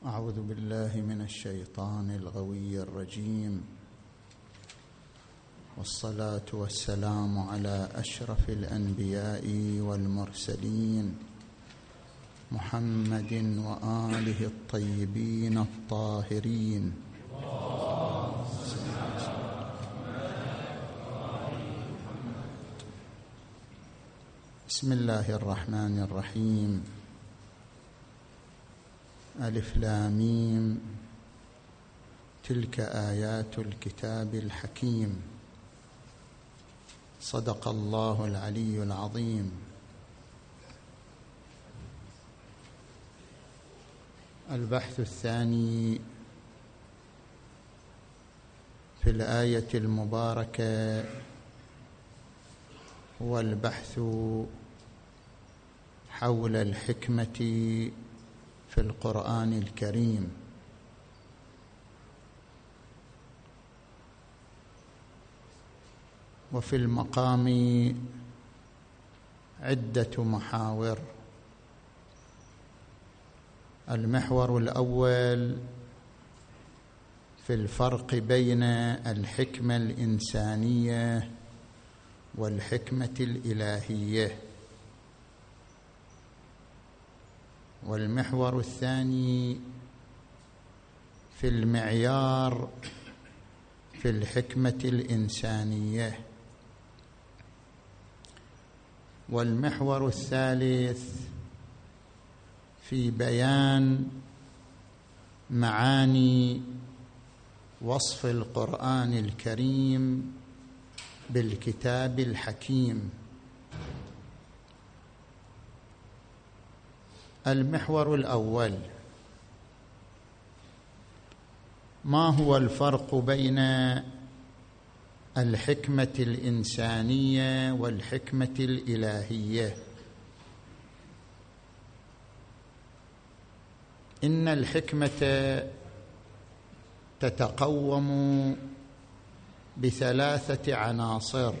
أعوذ بالله من الشيطان الغوي الرجيم. والصلاة والسلام على أشرف الأنبياء والمرسلين محمد وآله الطيبين الطاهرين. بسم الله الرحمن الرحيم. ألف لاميم. تلك آيات الكتاب الحكيم. صدق الله العلي العظيم. البحث الثاني في الآية المباركة هو البحث حول الحكمة في القرآن الكريم. وفي المقام عدة محاور. المحور الأول في الفرق بين الحكمة الإنسانية والحكمة الإلهية. والمحور الثاني في المعيار في الحكمة الإنسانية. والمحور الثالث في بيان معاني وصف القرآن الكريم بالكتاب الحكيم. المحور الأول. ما هو الفرق بين الحكمة الإنسانية والحكمة الإلهية؟ إن الحكمة تتقوم بثلاثة عناصر.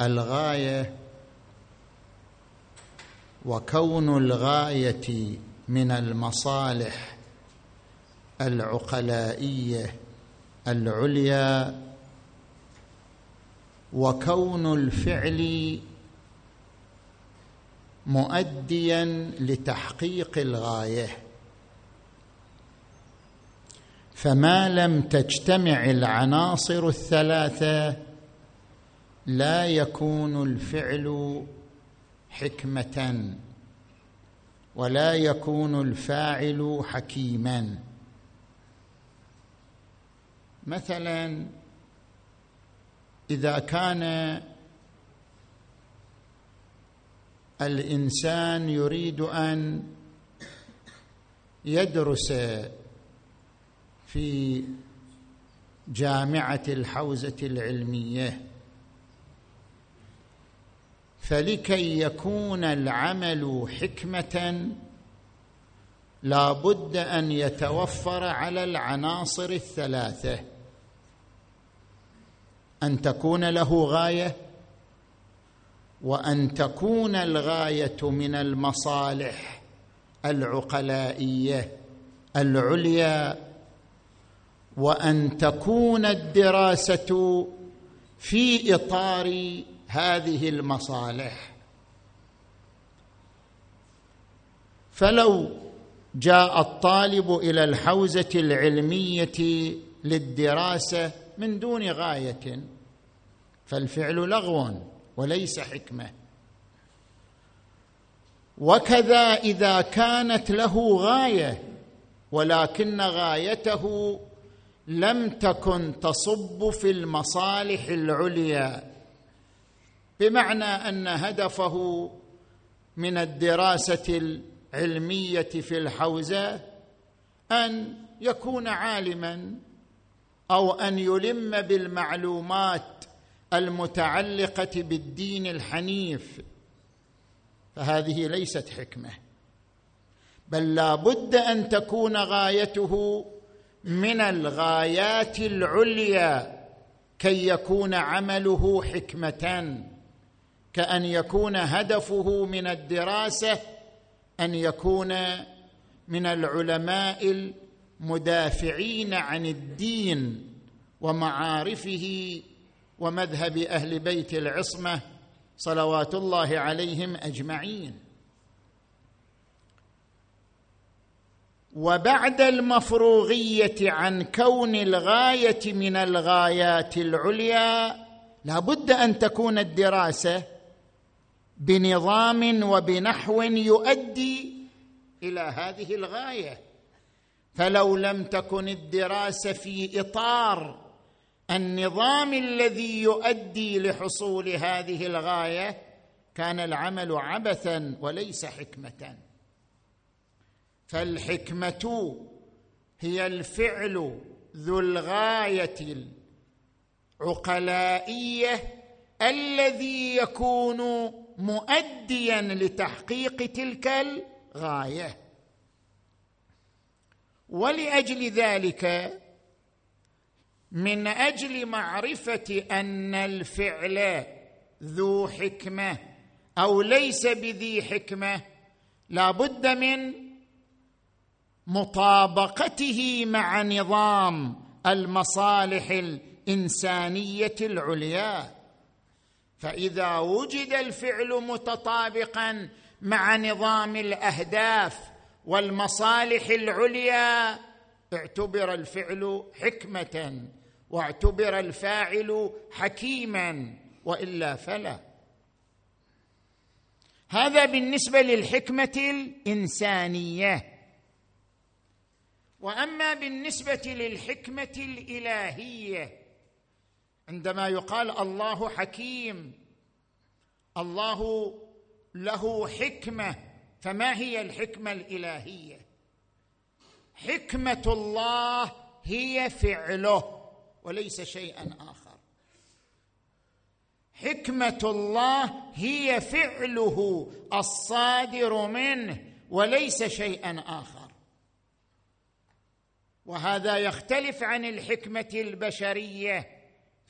الغاية وكون الغاية من المصالح العقلائية العليا وكون الفعل مؤديا لتحقيق الغاية. فما لم تجتمع العناصر الثلاثة لا يكون الفعل حكمة ولا يكون الفاعل حكيما. مثلا إذا كان الإنسان يريد أن يدرس في جامعة الحوزة العلمية فلكي يكون العمل حكمة لا بد أن يتوفر على العناصر الثلاثة. أن تكون له غاية وأن تكون الغاية من المصالح العقلائية العليا وأن تكون الدراسة في إطار هذه المصالح. فلو جاء الطالب إلى الحوزة العلمية للدراسة من دون غاية فالفعل لغو وليس حكمة. وكذا إذا كانت له غاية ولكن غايته لم تكن تصب في المصالح العليا. بمعنى أن هدفه من الدراسة العلمية في الحوزة أن يكون عالما أو أن يلم بالمعلومات المتعلقة بالدين الحنيف. فهذه ليست حكمة. بل لا بد أن تكون غايته من الغايات العليا كي يكون عمله حكمة. كأن يكون هدفه من الدراسة أن يكون من العلماء المدافعين عن الدين ومعارفه ومذهب أهل بيت العصمة صلوات الله عليهم أجمعين. وبعد المفروغية عن كون الغاية من الغايات العليا لا بد أن تكون الدراسة بنظام وبنحو يؤدي إلى هذه الغاية. فلو لم تكن الدراسه في إطار النظام الذي يؤدي لحصول هذه الغاية كان العمل عبثا وليس حكمة. فالحكمة هي الفعل ذو الغاية العقلائية الذي يكون مؤديا لتحقيق تلك الغاية. ولأجل ذلك من أجل معرفة أن الفعل ذو حكمة أو ليس بذي حكمة لا بد من مطابقته مع نظام المصالح الإنسانية العليا. فإذا وجد الفعل متطابقا مع نظام الأهداف والمصالح العليا اعتبر الفعل حكمة واعتبر الفاعل حكيما وإلا فلا. هذا بالنسبة للحكمة الإنسانية. وأما بالنسبة للحكمة الإلهية عندما يقال الله حكيم الله له حكمة. فما هي الحكمة الإلهية؟ حكمة الله هي فعله وليس شيئا آخر. حكمة الله هي فعله الصادر منه وليس شيئا آخر. وهذا يختلف عن الحكمة البشرية.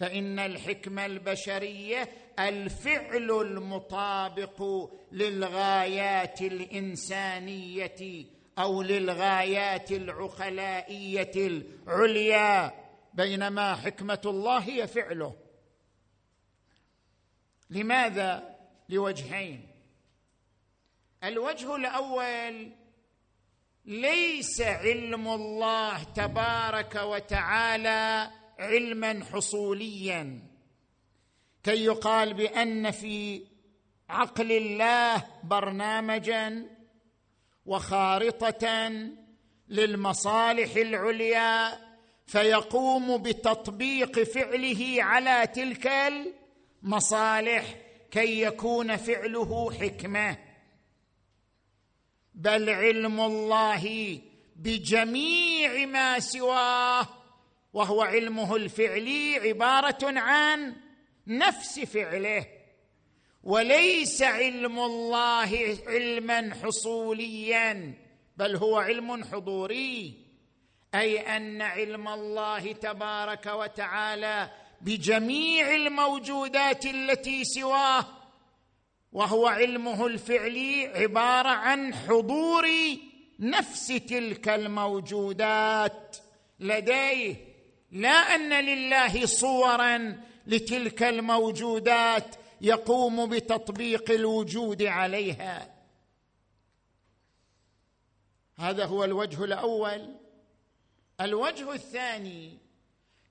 فإن الحكمه البشرية الفعل المطابق للغايات الإنسانية أو للغايات العقلائية العليا بينما حكمة الله هي فعله. لماذا؟ لوجهين. الوجه الأول ليس علم الله تبارك وتعالى علما حصوليا كي يقال بأن في عقل الله برنامجا وخارطة للمصالح العليا فيقوم بتطبيق فعله على تلك المصالح كي يكون فعله حكمة. بل علم الله بجميع ما سواه وهو علمه الفعلي عبارة عن نفس فعله. وليس علم الله علما حصوليا بل هو علم حضوري. أي أن علم الله تبارك وتعالى بجميع الموجودات التي سواه وهو علمه الفعلي عبارة عن حضور نفس تلك الموجودات لديه. لا أن لله صورا لتلك الموجودات يقوم بتطبيق الوجود عليها. هذا هو الوجه الأول. الوجه الثاني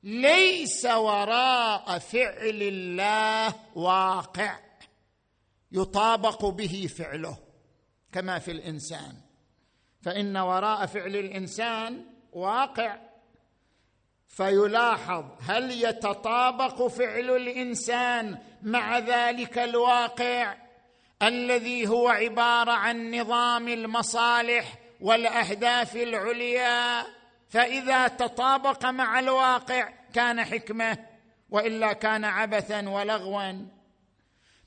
ليس وراء فعل الله واقع يطابق به فعله كما في الإنسان. فإن وراء فعل الإنسان واقع. فيلاحظ هل يتطابق فعل الإنسان مع ذلك الواقع الذي هو عبارة عن نظام المصالح والأهداف العليا؟ فإذا تطابق مع الواقع كان حكمة وإلا كان عبثا ولغوا.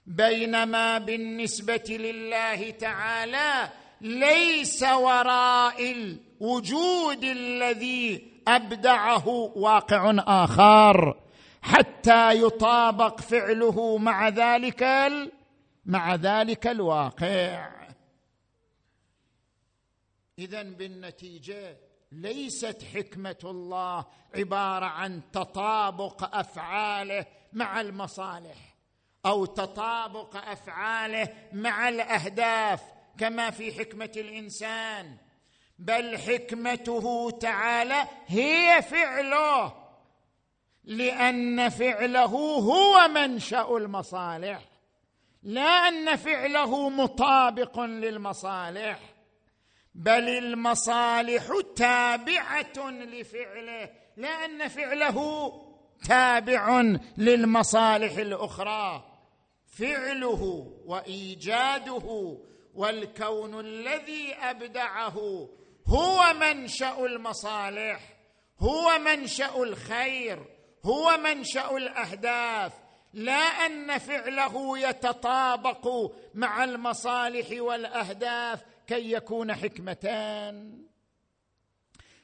بينما بالنسبة لله تعالى ليس وراء الوجود الذي أبدعه واقع آخر حتى يطابق فعله مع ذلك مع ذلك الواقع. اذا بالنتيجة ليست حكمة الله عبارة عن تطابق أفعاله مع المصالح أو تطابق أفعاله مع الأهداف كما في حكمة الإنسان. بل حكمته تعالى هي فعله لأن فعله هو منشأ المصالح لا أن فعله مطابق للمصالح بل المصالح تابعة لفعله لا أن فعله تابع للمصالح الأخرى فعله وإيجاده والكون الذي أبدعه هو منشأ المصالح هو منشأ الخير هو منشأ الأهداف. لا أن فعله يتطابق مع المصالح والأهداف كي يكون حكمتان.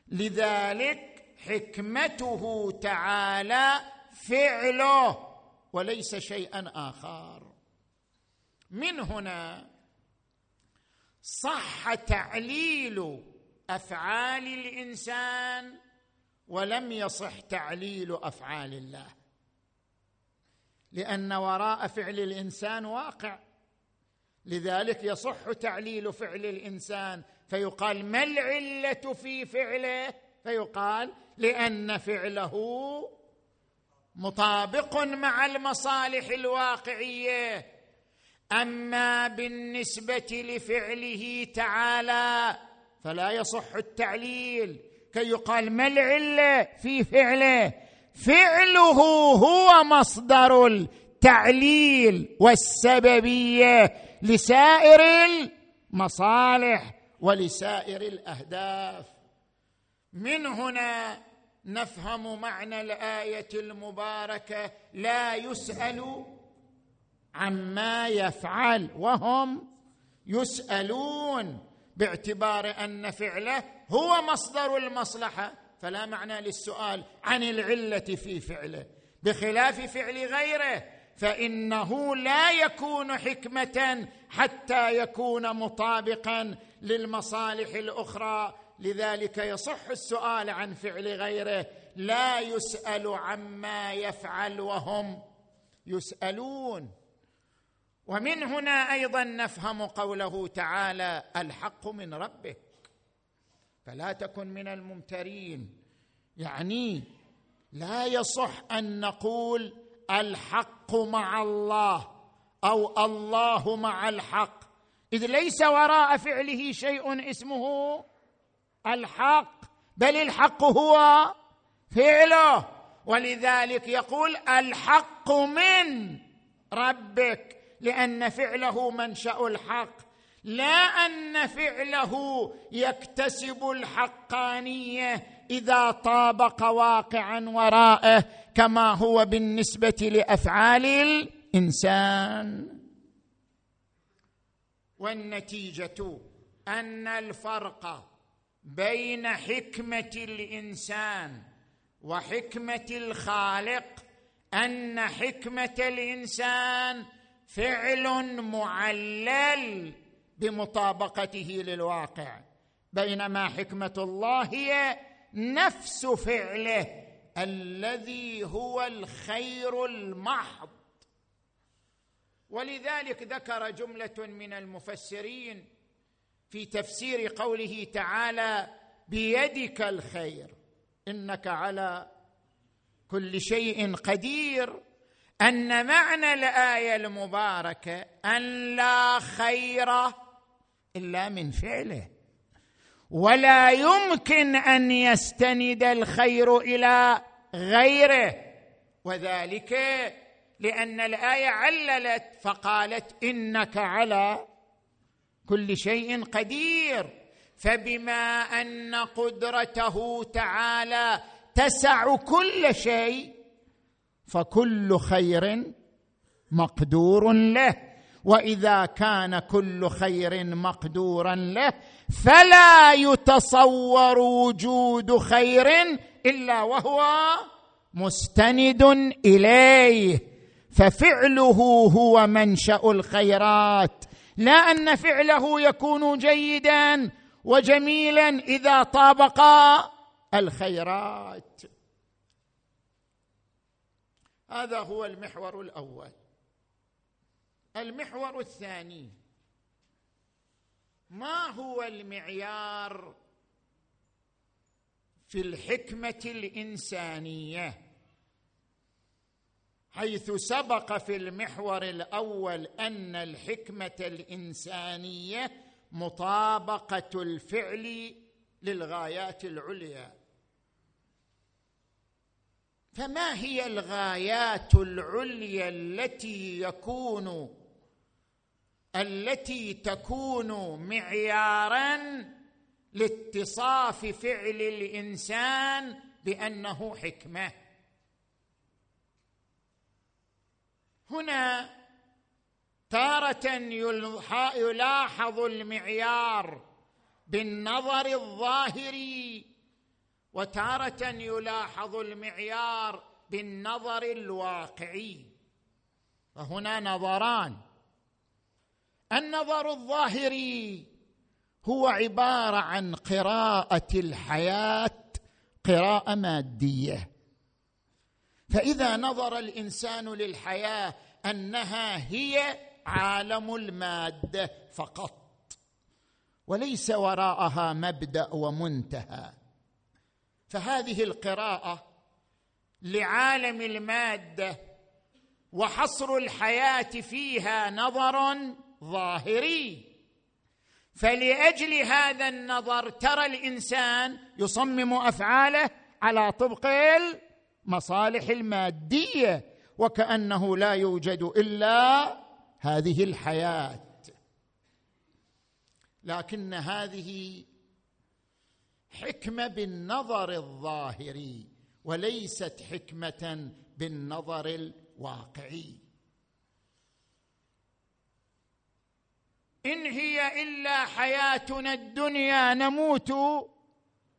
لذلك حكمته تعالى فعله وليس شيئا آخر. من هنا صح تعليل أفعال الإنسان ولم يصح تعليل أفعال الله. لأن وراء فعل الإنسان واقع. لذلك يصح تعليل فعل الإنسان. فيقال ما العلة في فعله؟ فيقال لأن فعله مطابق مع المصالح الواقعية. أما بالنسبة لفعله تعالى فلا يصح التعليل. كي يقال ما العلة في فعله. فعله هو مصدر التعليل والسببية لسائر المصالح ولسائر الأهداف. من هنا نفهم معنى الآية المباركة لا يسأل عما يفعل وهم يسألون. باعتبار أن فعله هو مصدر المصلحة. فلا معنى للسؤال عن العلة في فعله. بخلاف فعل غيره فإنه لا يكون حكمة حتى يكون مطابقا للمصالح الأخرى. لذلك يصح السؤال عن فعل غيره. لا يسأل عما يفعل وهم يسألون. ومن هنا أيضا نفهم قوله تعالى الحق من ربك فلا تكن من الممترين. يعني لا يصح أن نقول الحق مع الله أو الله مع الحق. إذ ليس وراء فعله شيء اسمه الحق بل الحق هو فعله. ولذلك يقول الحق من ربك. لأن فعله منشأ الحق لا أن فعله يكتسب الحقانية إذا طابق واقعا وراءه كما هو بالنسبة لأفعال الإنسان. والنتيجة أن الفرق بين حكمة الإنسان وحكمة الخالق أن حكمة الإنسان فعل معلل بمطابقته للواقع. بينما حكمة الله هي نفس فعله الذي هو الخير المحض. ولذلك ذكر جملة من المفسرين في تفسير قوله تعالى بيدك الخير إنك على كل شيء قدير أن معنى الآية المباركة أن لا خير إلا من فعله. ولا يمكن أن يستند الخير إلى غيره. وذلك لأن الآية عللت فقالت إنك على كل شيء قدير. فبما أن قدرته تعالى تسع كل شيء فكل خير مقدور له. وإذا كان كل خير مقدورا له فلا يتصور وجود خير إلا وهو مستند إليه. ففعله هو منشأ الخيرات. لا أن فعله يكون جيدا وجميلا إذا طابقا الخيرات. هذا هو المحور الأول. المحور الثاني ما هو المعيار في الحكمة الإنسانية؟ حيث سبق في المحور الأول أن الحكمة الإنسانية مطابقة الفعل للغايات العليا. فما هي الغايات العليا التي يكون التي تكون معيارا لاتصاف فعل الإنسان بأنه حكمة؟ هنا تارة يلاحظ المعيار بالنظر الظاهري وتارة يلاحظ المعيار بالنظر الواقعي. فهنا نظران. النظر الظاهري هو عبارة عن قراءة الحياة قراءة مادية. فإذا نظر الإنسان للحياة أنها هي عالم المادة فقط وليس وراءها مبدأ ومنتهى. فهذه القراءة لعالم المادة وحصر الحياة فيها نظر ظاهري. فلأجل هذا النظر ترى الإنسان يصمم أفعاله على طبق المصالح المادية وكأنه لا يوجد إلا هذه الحياة. لكن هذه حكمة بالنظر الظاهري وليست حكمة بالنظر الواقعي. إن هي إلا حياتنا الدنيا نموت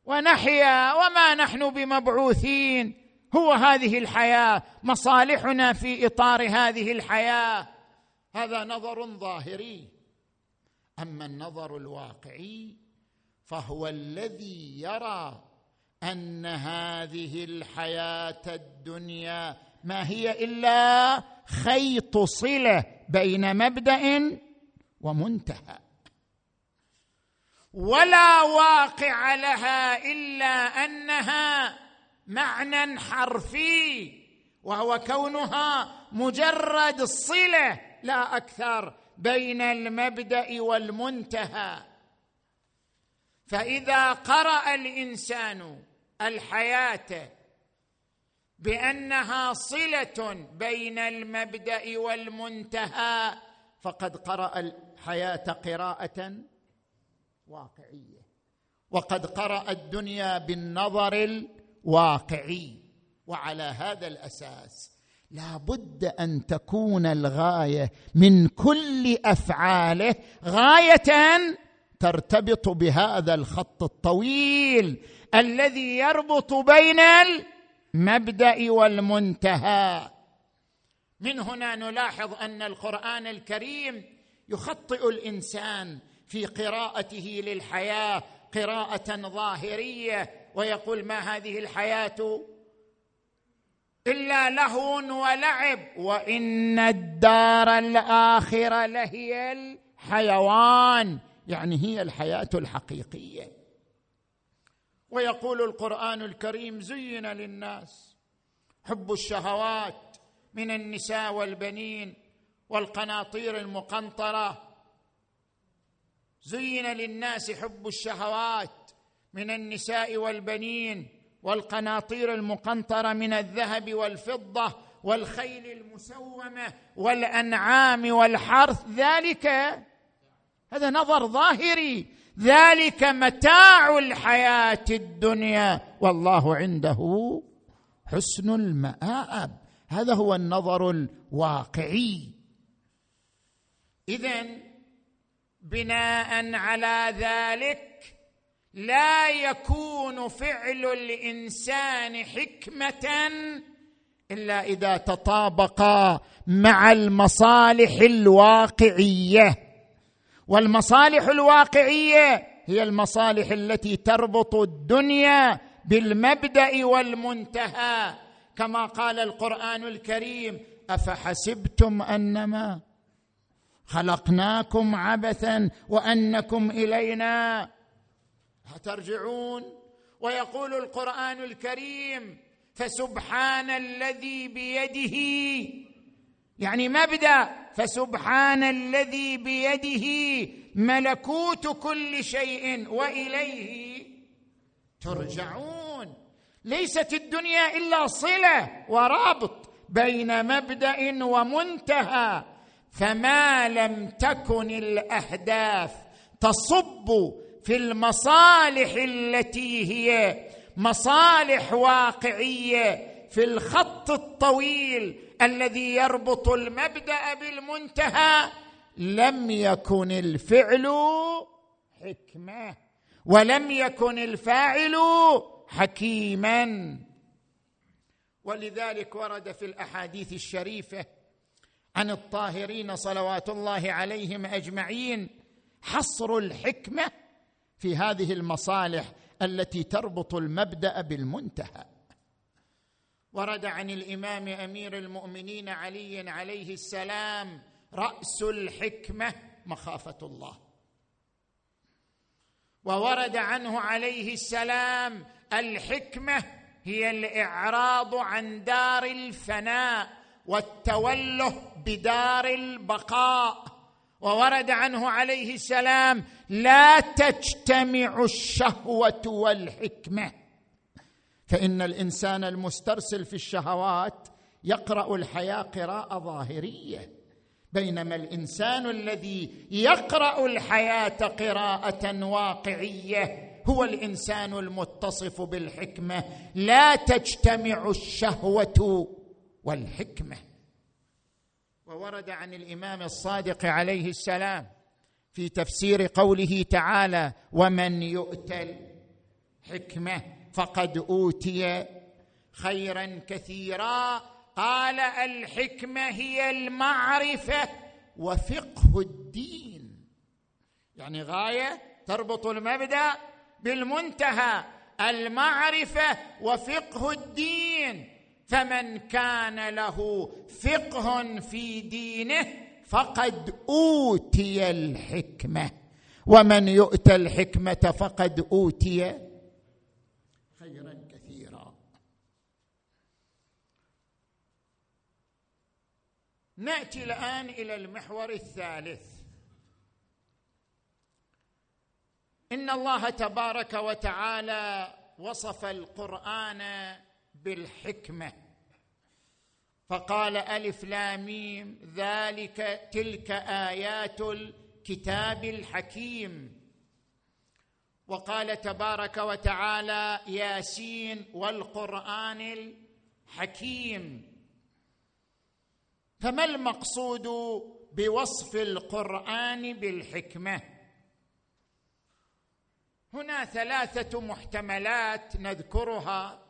ونحيا وما نحن بمبعوثين. هو هذه الحياة مصالحنا في إطار هذه الحياة. هذا نظر ظاهري. أما النظر الواقعي فهو الذي يرى أن هذه الحياة الدنيا ما هي إلا خيط صلة بين مبدأ ومنتهى. ولا واقع لها إلا أنها معنى حرفي وهو كونها مجرد صلة لا أكثر بين المبدأ والمنتهى. فإذا قرأ الإنسان الحياة بأنها صلة بين المبدأ والمنتهى فقد قرأ الحياة قراءة واقعية. وقد قرأ الدنيا بالنظر الواقعي. وعلى هذا الأساس لا بد أن تكون الغاية من كل أفعاله غاية ترتبط بهذا الخط الطويل الذي يربط بين المبدأ والمنتهى. من هنا نلاحظ أن القرآن الكريم يخطئ الإنسان في قراءته للحياة قراءة ظاهرية ويقول ما هذه الحياة؟ إلا لهو ولعب وإن الدار الآخرة لهي الحيوان. يعني هي الحياة الحقيقية. ويقول القرآن الكريم زين للناس حب الشهوات من النساء والبنين والقناطير المقنطرة. زين للناس حب الشهوات من النساء والبنين والقناطير المقنطرة من الذهب والفضة والخيل المسومة والأنعام والحرث. ذلك هذا نظر ظاهري. ذلك متاع الحياة الدنيا. والله عنده حسن المآب. هذا هو النظر الواقعي. اذا بناء على ذلك لا يكون فعل الإنسان حكمة إلا إذا تطابق مع المصالح الواقعية. والمصالح الواقعية هي المصالح التي تربط الدنيا بالمبدأ والمنتهى. كما قال القرآن الكريم أفحسبتم أنما خلقناكم عبثا وأنكم إلينا ترجعون ويقول القرآن الكريم فسبحان الذي بيده يعني مبدأ فسبحان الذي بيده ملكوت كل شيء وإليه ترجعون. ليست الدنيا إلا صلة ورابط بين مبدأ ومنتهى فما لم تكن الأهداف تصب في المصالح التي هي مصالح واقعية في الخط الطويل الذي يربط المبدأ بالمنتهى لم يكن الفعل حكمة ولم يكن الفاعل حكيما. ولذلك ورد في الأحاديث الشريفة عن الطاهرين صلوات الله عليهم أجمعين حصر الحكمة في هذه المصالح التي تربط المبدأ بالمنتهى. ورد عن الإمام أمير المؤمنين علي عليه السلام رأس الحكمة مخافة الله. وورد عنه عليه السلام الحكمة هي الإعراض عن دار الفناء والتوله بدار البقاء. وورد عنه عليه السلام لا تجتمع الشهوة والحكمة. فإن الإنسان المسترسل في الشهوات يقرأ الحياة قراءة ظاهرية بينما الإنسان الذي يقرأ الحياة قراءة واقعية هو الإنسان المتصف بالحكمة لا تجتمع الشهوة والحكمة. وورد عن الإمام الصادق عليه السلام في تفسير قوله تعالى ومن يؤت الحكمة فقد أوتي خيرا كثيرا. قال الحكمة هي المعرفة وفقه الدين. يعني غاية تربط المبدأ بالمنتهى المعرفة وفقه الدين. فمن كان له فقه في دينه فقد أوتي الحكمة ومن يؤتى الحكمة فقد أوتي خيرا كثيرا نأتي الآن إلى المحور الثالث. إن الله تبارك وتعالى وصف القرآن بالحكمة. فقال ألف لاميم ذلك تلك آيات الكتاب الحكيم. وقال تبارك وتعالى ياسين والقرآن الحكيم. فما المقصود بوصف القرآن بالحكمة؟ هنا ثلاثة محتملات نذكرها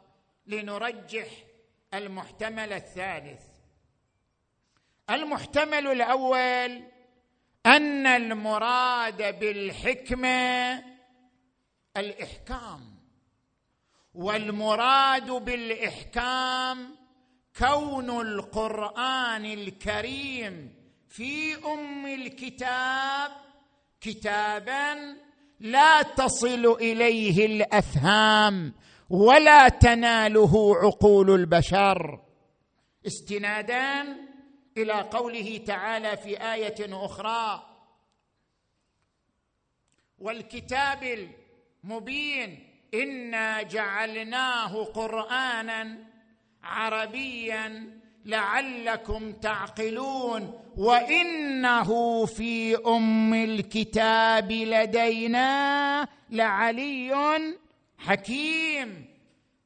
لنرجح المحتمل الثالث. المحتمل الأول أن المراد بالحكمة الإحكام والمراد بالإحكام كون القرآن الكريم في أم الكتاب كتابا لا تصل إليه الأفهام ولا تناله عقول البشر. استنادا إلى قوله تعالى في آية أخرى والكتاب المبين إنا جعلناه قرانا عربيا لعلكم تعقلون وإنه في أم الكتاب لدينا لعلي حكيم.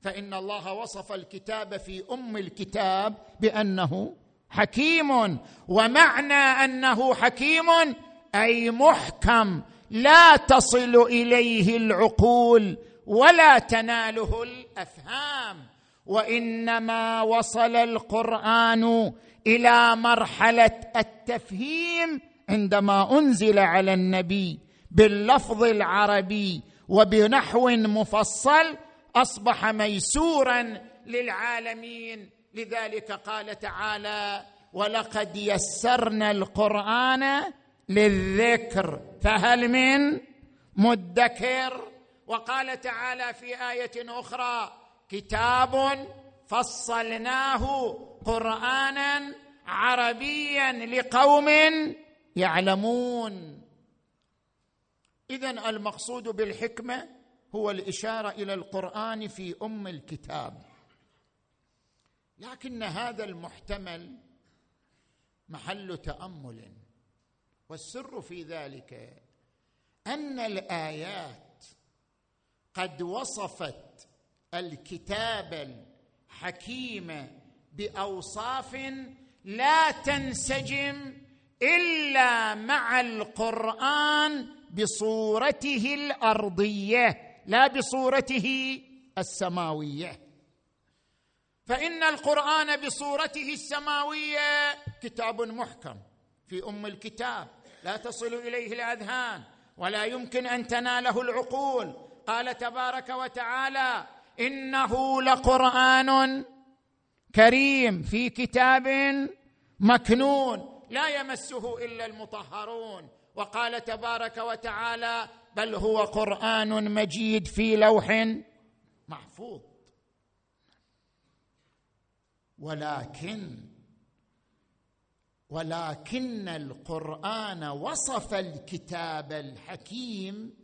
فإن الله وصف الكتاب في أم الكتاب بأنه حكيم ومعنى أنه حكيم أي محكم لا تصل إليه العقول ولا تناله الأفهام. وإنما وصل القرآن إلى مرحلة التفهيم عندما أنزل على النبي باللفظ العربي وبنحو مفصل أصبح ميسورا للعالمين. لذلك قال تعالى ولقد يسرنا القرآن للذكر فهل من مدكر؟ وقال تعالى في آية أخرى كتاب فصلناه قرانا عربيا لقوم يعلمون. اذا المقصود بالحكمة هو الإشارة إلى القرآن في أم الكتاب. لكن هذا المحتمل محل تأمل والسر في ذلك أن الآيات قد وصفت الكتاب الحكيم بأوصاف لا تنسجم إلا مع القرآن بصورته الأرضية لا بصورته السماوية. فإن القرآن بصورته السماوية كتاب محكم في أم الكتاب لا تصل إليه الأذهان ولا يمكن أن تناله العقول. قال تبارك وتعالى إنه لقرآن كريم في كتاب مكنون لا يمسه إلا المطهرون. وقال تبارك وتعالى بل هو قرآن مجيد في لوح محفوظ. ولكن ولكن القرآن وصف الكتاب الحكيم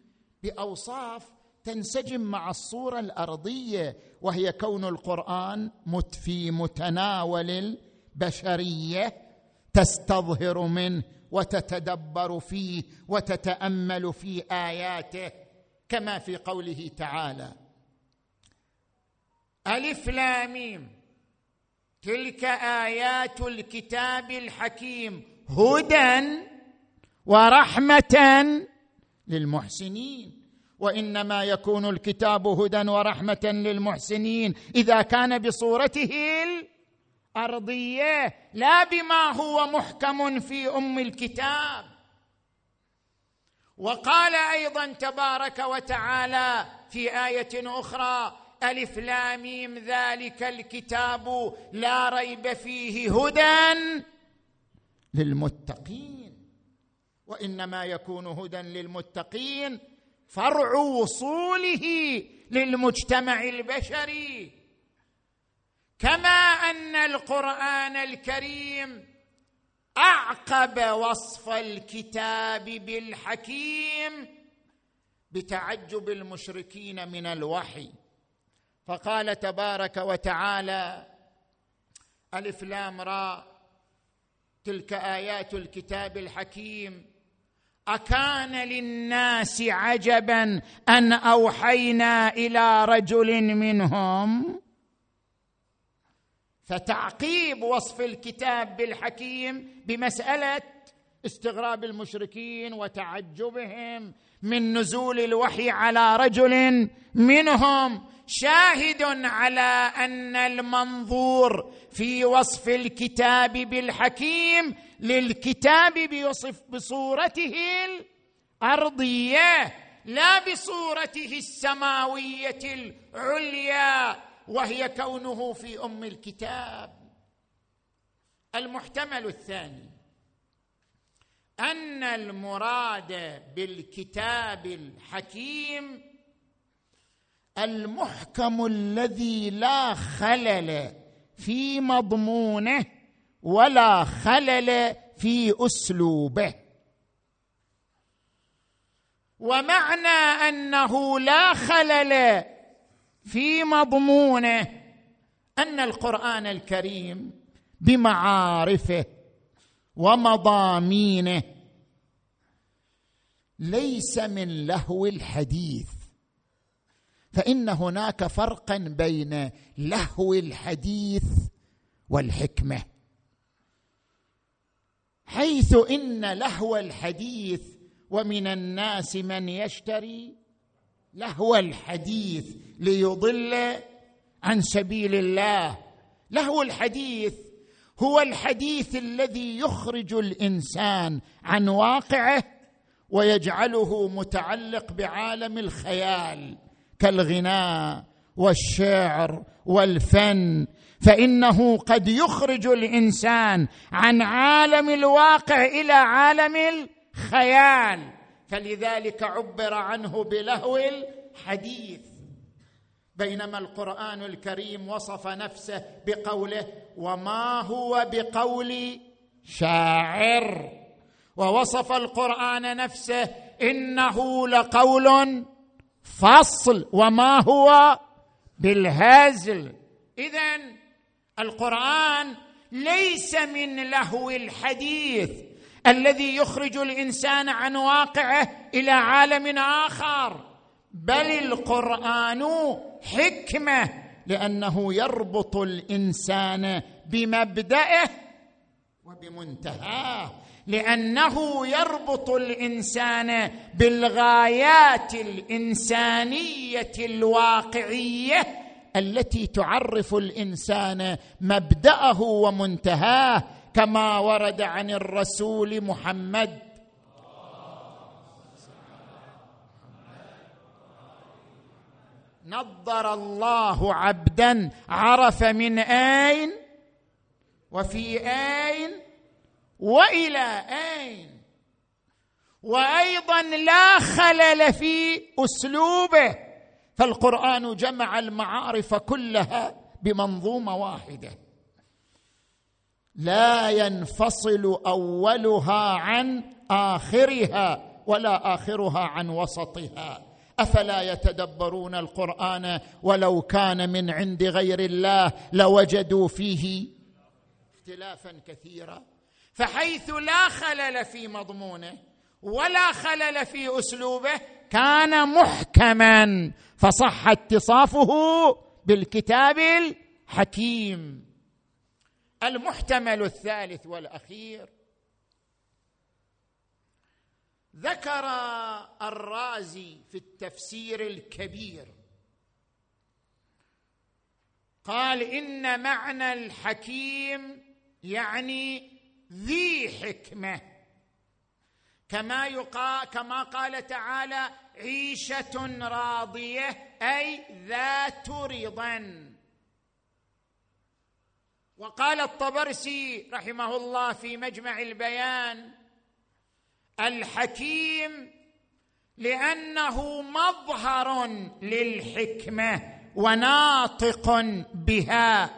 بأوصاف تنسجم مع الصورة الأرضية وهي كون القرآن في متناول البشرية تستظهر منه وتتدبر فيه وتتأمل في آياته كما في قوله تعالى ألف لاميم تلك آيات الكتاب الحكيم هدى ورحمة للمحسنين. وإنما يكون الكتاب هدى ورحمة للمحسنين. إذا كان بصورته الأرضية لا بما هو محكم في أم الكتاب. وقال أيضا تبارك وتعالى في آية أخرى ألف لاميم ذلك الكتاب لا ريب فيه هدى للمتقين. وإنما يكون هدى للمتقين. فرع وصوله للمجتمع البشري. كما أن القرآن الكريم أعقب وصف الكتاب بالحكيم بتعجب المشركين من الوحي. فقال تبارك وتعالى ألف لام را تلك آيات الكتاب الحكيم. أكان للناس عجبا أن أوحينا إلى رجل منهم؟ فتعقيب وصف الكتاب بالحكيم بمسألة استغراب المشركين وتعجبهم من نزول الوحي على رجل منهم شاهد على أن المنظور في وصف الكتاب بالحكيم للكتاب بيصف بصورته الأرضية لا بصورته السماوية العليا وهي كونه في أم الكتاب. المحتمل الثاني. أن المراد بالكتاب الحكيم المحكم الذي لا خلل في مضمونه ولا خلل في أسلوبه. ومعنى أنه لا خلل في مضمونه أن القرآن الكريم بمعارفه ومضامينه ليس من لهو الحديث. فإن هناك فرقا بين لهو الحديث والحكمة. حيث إن لهو الحديث ومن الناس من يشتري لهو الحديث ليضل عن سبيل الله. لهو الحديث هو الحديث الذي يخرج الإنسان عن واقعه ويجعله متعلق بعالم الخيال كالغناء والشعر والفن. فإنه قد يخرج الإنسان عن عالم الواقع إلى عالم الخيال. فلذلك عبر عنه بلهو الحديث. بينما القرآن الكريم وصف نفسه بقوله وما هو بقول شاعر. ووصف القرآن نفسه إنه لقول فصل وما هو بالهزل. اذا القرآن ليس من لهو الحديث الذي يخرج الإنسان عن واقعه إلى عالم آخر بل القرآن حكمة لأنه يربط الإنسان بمبدأه وبمنتهاه لأنه يربط الإنسان بالغايات الإنسانية الواقعية التي تعرف الإنسان مبدأه ومنتهاه كما ورد عن الرسول محمد نضر الله عبدا عرف من آين؟ وفي آين؟ وإلى آين؟ وأيضا لا خلل في أسلوبه. فالقرآن جمع المعارف كلها بمنظومة واحدة. لا ينفصل أولها عن آخرها ولا آخرها عن وسطها. أفلا يتدبرون القرآن ولو كان من عند غير الله لوجدوا فيه اختلافا كثيرا. فحيث لا خلل في مضمونه ولا خلل في أسلوبه كان محكما. فصح اتصافه بالكتاب الحكيم. المحتمل الثالث والأخير ذكر الرازي في التفسير الكبير. قال إن معنى الحكيم يعني ذي حكمة. كما يقال كما قال تعالى عيشة راضية أي ذات رضا. وقال الطبرسي رحمه الله في مجمع البيان الحكيم لأنه مظهر للحكمة وناطق بها.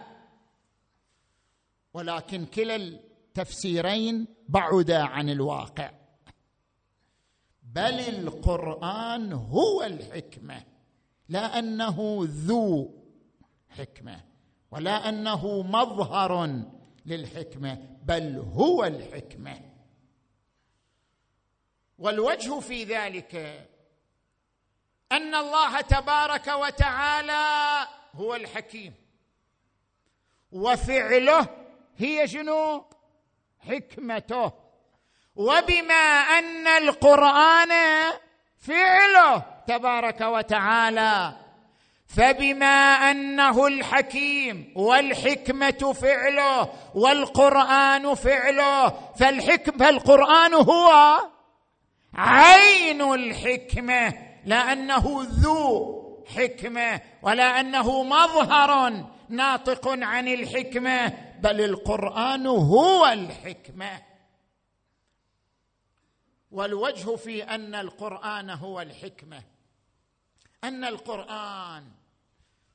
ولكن كلا التفسيرين بعدا عن الواقع. بل القرآن هو الحكمة لا أنه ذو حكمة ولا أنه مظهر للحكمة بل هو الحكمة. والوجه في ذلك أن الله تبارك وتعالى هو الحكيم وفعله هي شنو؟ حكمته. وبما أن القرآن فعله تبارك وتعالى فبما أنه الحكيم والحكمة فعله والقرآن فعله فالحكم فالقرآن هو عين الحكمة لأنه ذو حكمة ولا أنه مظهر ناطق عن الحكمة بل القرآن هو الحكمة. والوجه في أن القرآن هو الحكمة. أن القرآن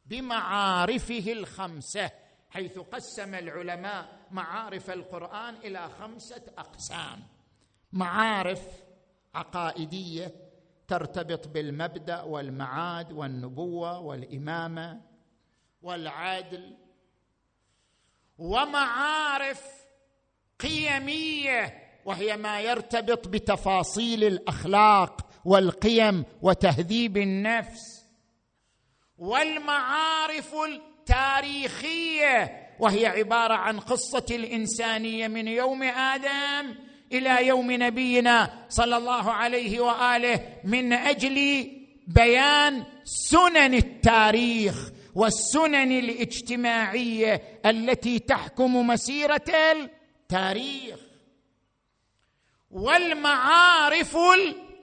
بمعارفه الخمسة حيث قسم العلماء معارف القرآن إلى خمسة أقسام. معارف عقائدية ترتبط بالمبدأ والمعاد والنبوة والإمامة والعدل ومعارف قيمية وهي ما يرتبط بتفاصيل الأخلاق والقيم وتهذيب النفس. والمعارف التاريخية وهي عبارة عن قصة الإنسانية من يوم آدم إلى يوم نبينا صلى الله عليه وآله من أجل بيان سنن التاريخ والسنن الاجتماعية التي تحكم مسيرة التاريخ والمعارف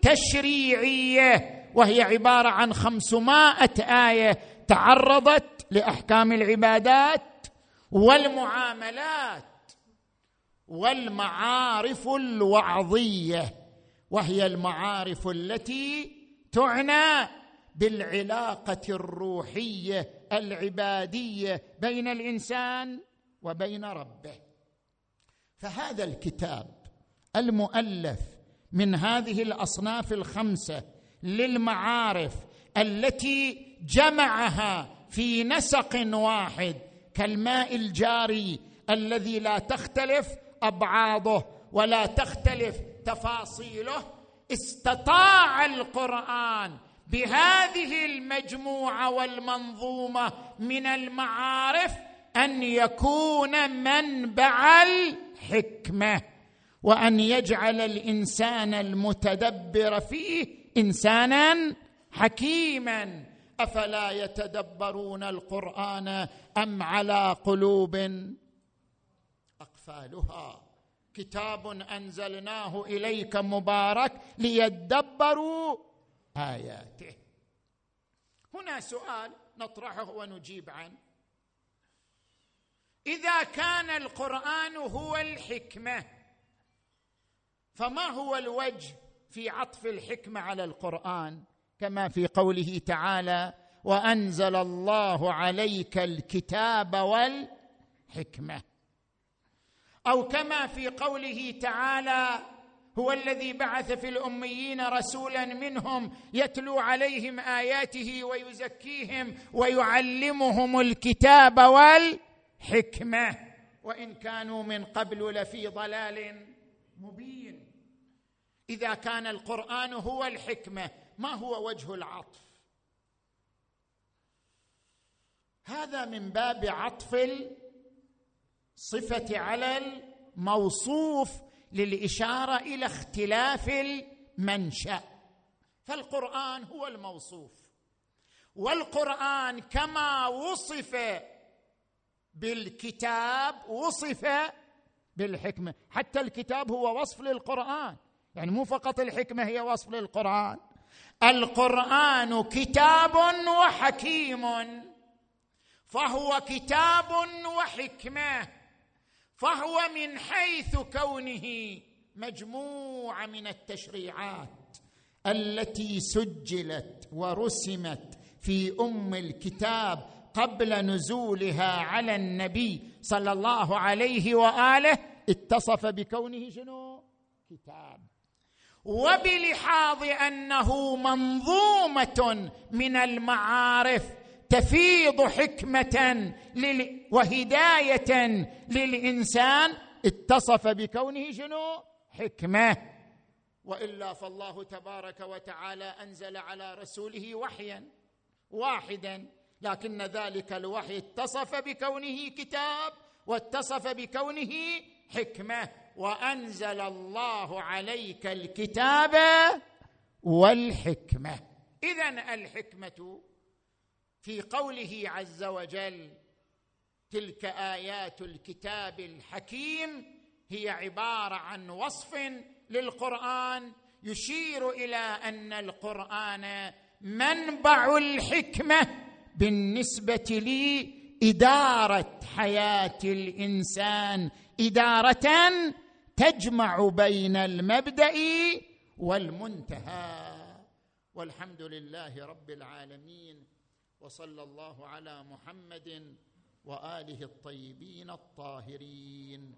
تشريعيه وهي عبارة عن خمسمائة آية تعرضت لأحكام العبادات والمعاملات. والمعارف الوعظية وهي المعارف التي تعنى بالعلاقة الروحية العبادية بين الإنسان وبين ربه. فهذا الكتاب المؤلف من هذه الأصناف الخمسة للمعارف التي جمعها في نسق واحد كالماء الجاري الذي لا تختلف أبعاضه ولا تختلف تفاصيله استطاع القرآن بهذه المجموعة والمنظومة من المعارف أن يكون منبع الحكمة وأن يجعل الإنسان المتدبر فيه إنسانا حكيما. أفلا يتدبرون القرآن أم على قلوب اقفالها كتاب أنزلناه إليك مبارك ليدبروا آياته. هنا سؤال نطرحه ونجيب عنه. إذا كان القرآن هو الحكمة فما هو الوجه في عطف الحكمة على القرآن؟ كما في قوله تعالى وأنزل الله عليك الكتاب والحكمة. أو كما في قوله تعالى هو الذي بعث في الأميين رسولا منهم يتلو عليهم آياته ويزكيهم ويعلمهم الكتاب والحكمة. وإن كانوا من قبل لفي ضلال مبين. إذا كان القرآن هو الحكمة ما هو وجه العطف؟ هذا من باب عطف الصفه على الموصوف للإشارة إلى اختلاف المنشأ. فالقرآن هو الموصوف. والقرآن كما وصف بالكتاب وصف بالحكمة. حتى الكتاب هو وصف للقرآن. يعني مو فقط الحكمة هي وصف للقرآن. القرآن كتاب وحكيم. فهو كتاب وحكمة. فهو من حيث كونه مجموعة من التشريعات التي سجلت ورسمت في أم الكتاب قبل نزولها على النبي صلى الله عليه وآله اتصف بكونه شنو؟ كتاب. وبلحاظ أنه منظومة من المعارف تفيض حكمة وهداية للإنسان. اتصف بكونه شنو؟ حكمة. وإلا فالله تبارك وتعالى أنزل على رسوله وحيا واحدا لكن ذلك الوحي اتصف بكونه كتاب واتصف بكونه حكمة. وأنزل الله عليك الكتاب والحكمة. اذا الحكمة في قوله عز وجل تلك آيات الكتاب الحكيم هي عبارة عن وصف للقرآن يشير إلى أن القرآن منبع الحكمة بالنسبة لاداره حياة الإنسان إدارة تجمع بين المبدأ والمنتهى. والحمد لله رب العالمين. وصلى الله على محمد وآله الطيبين الطاهرين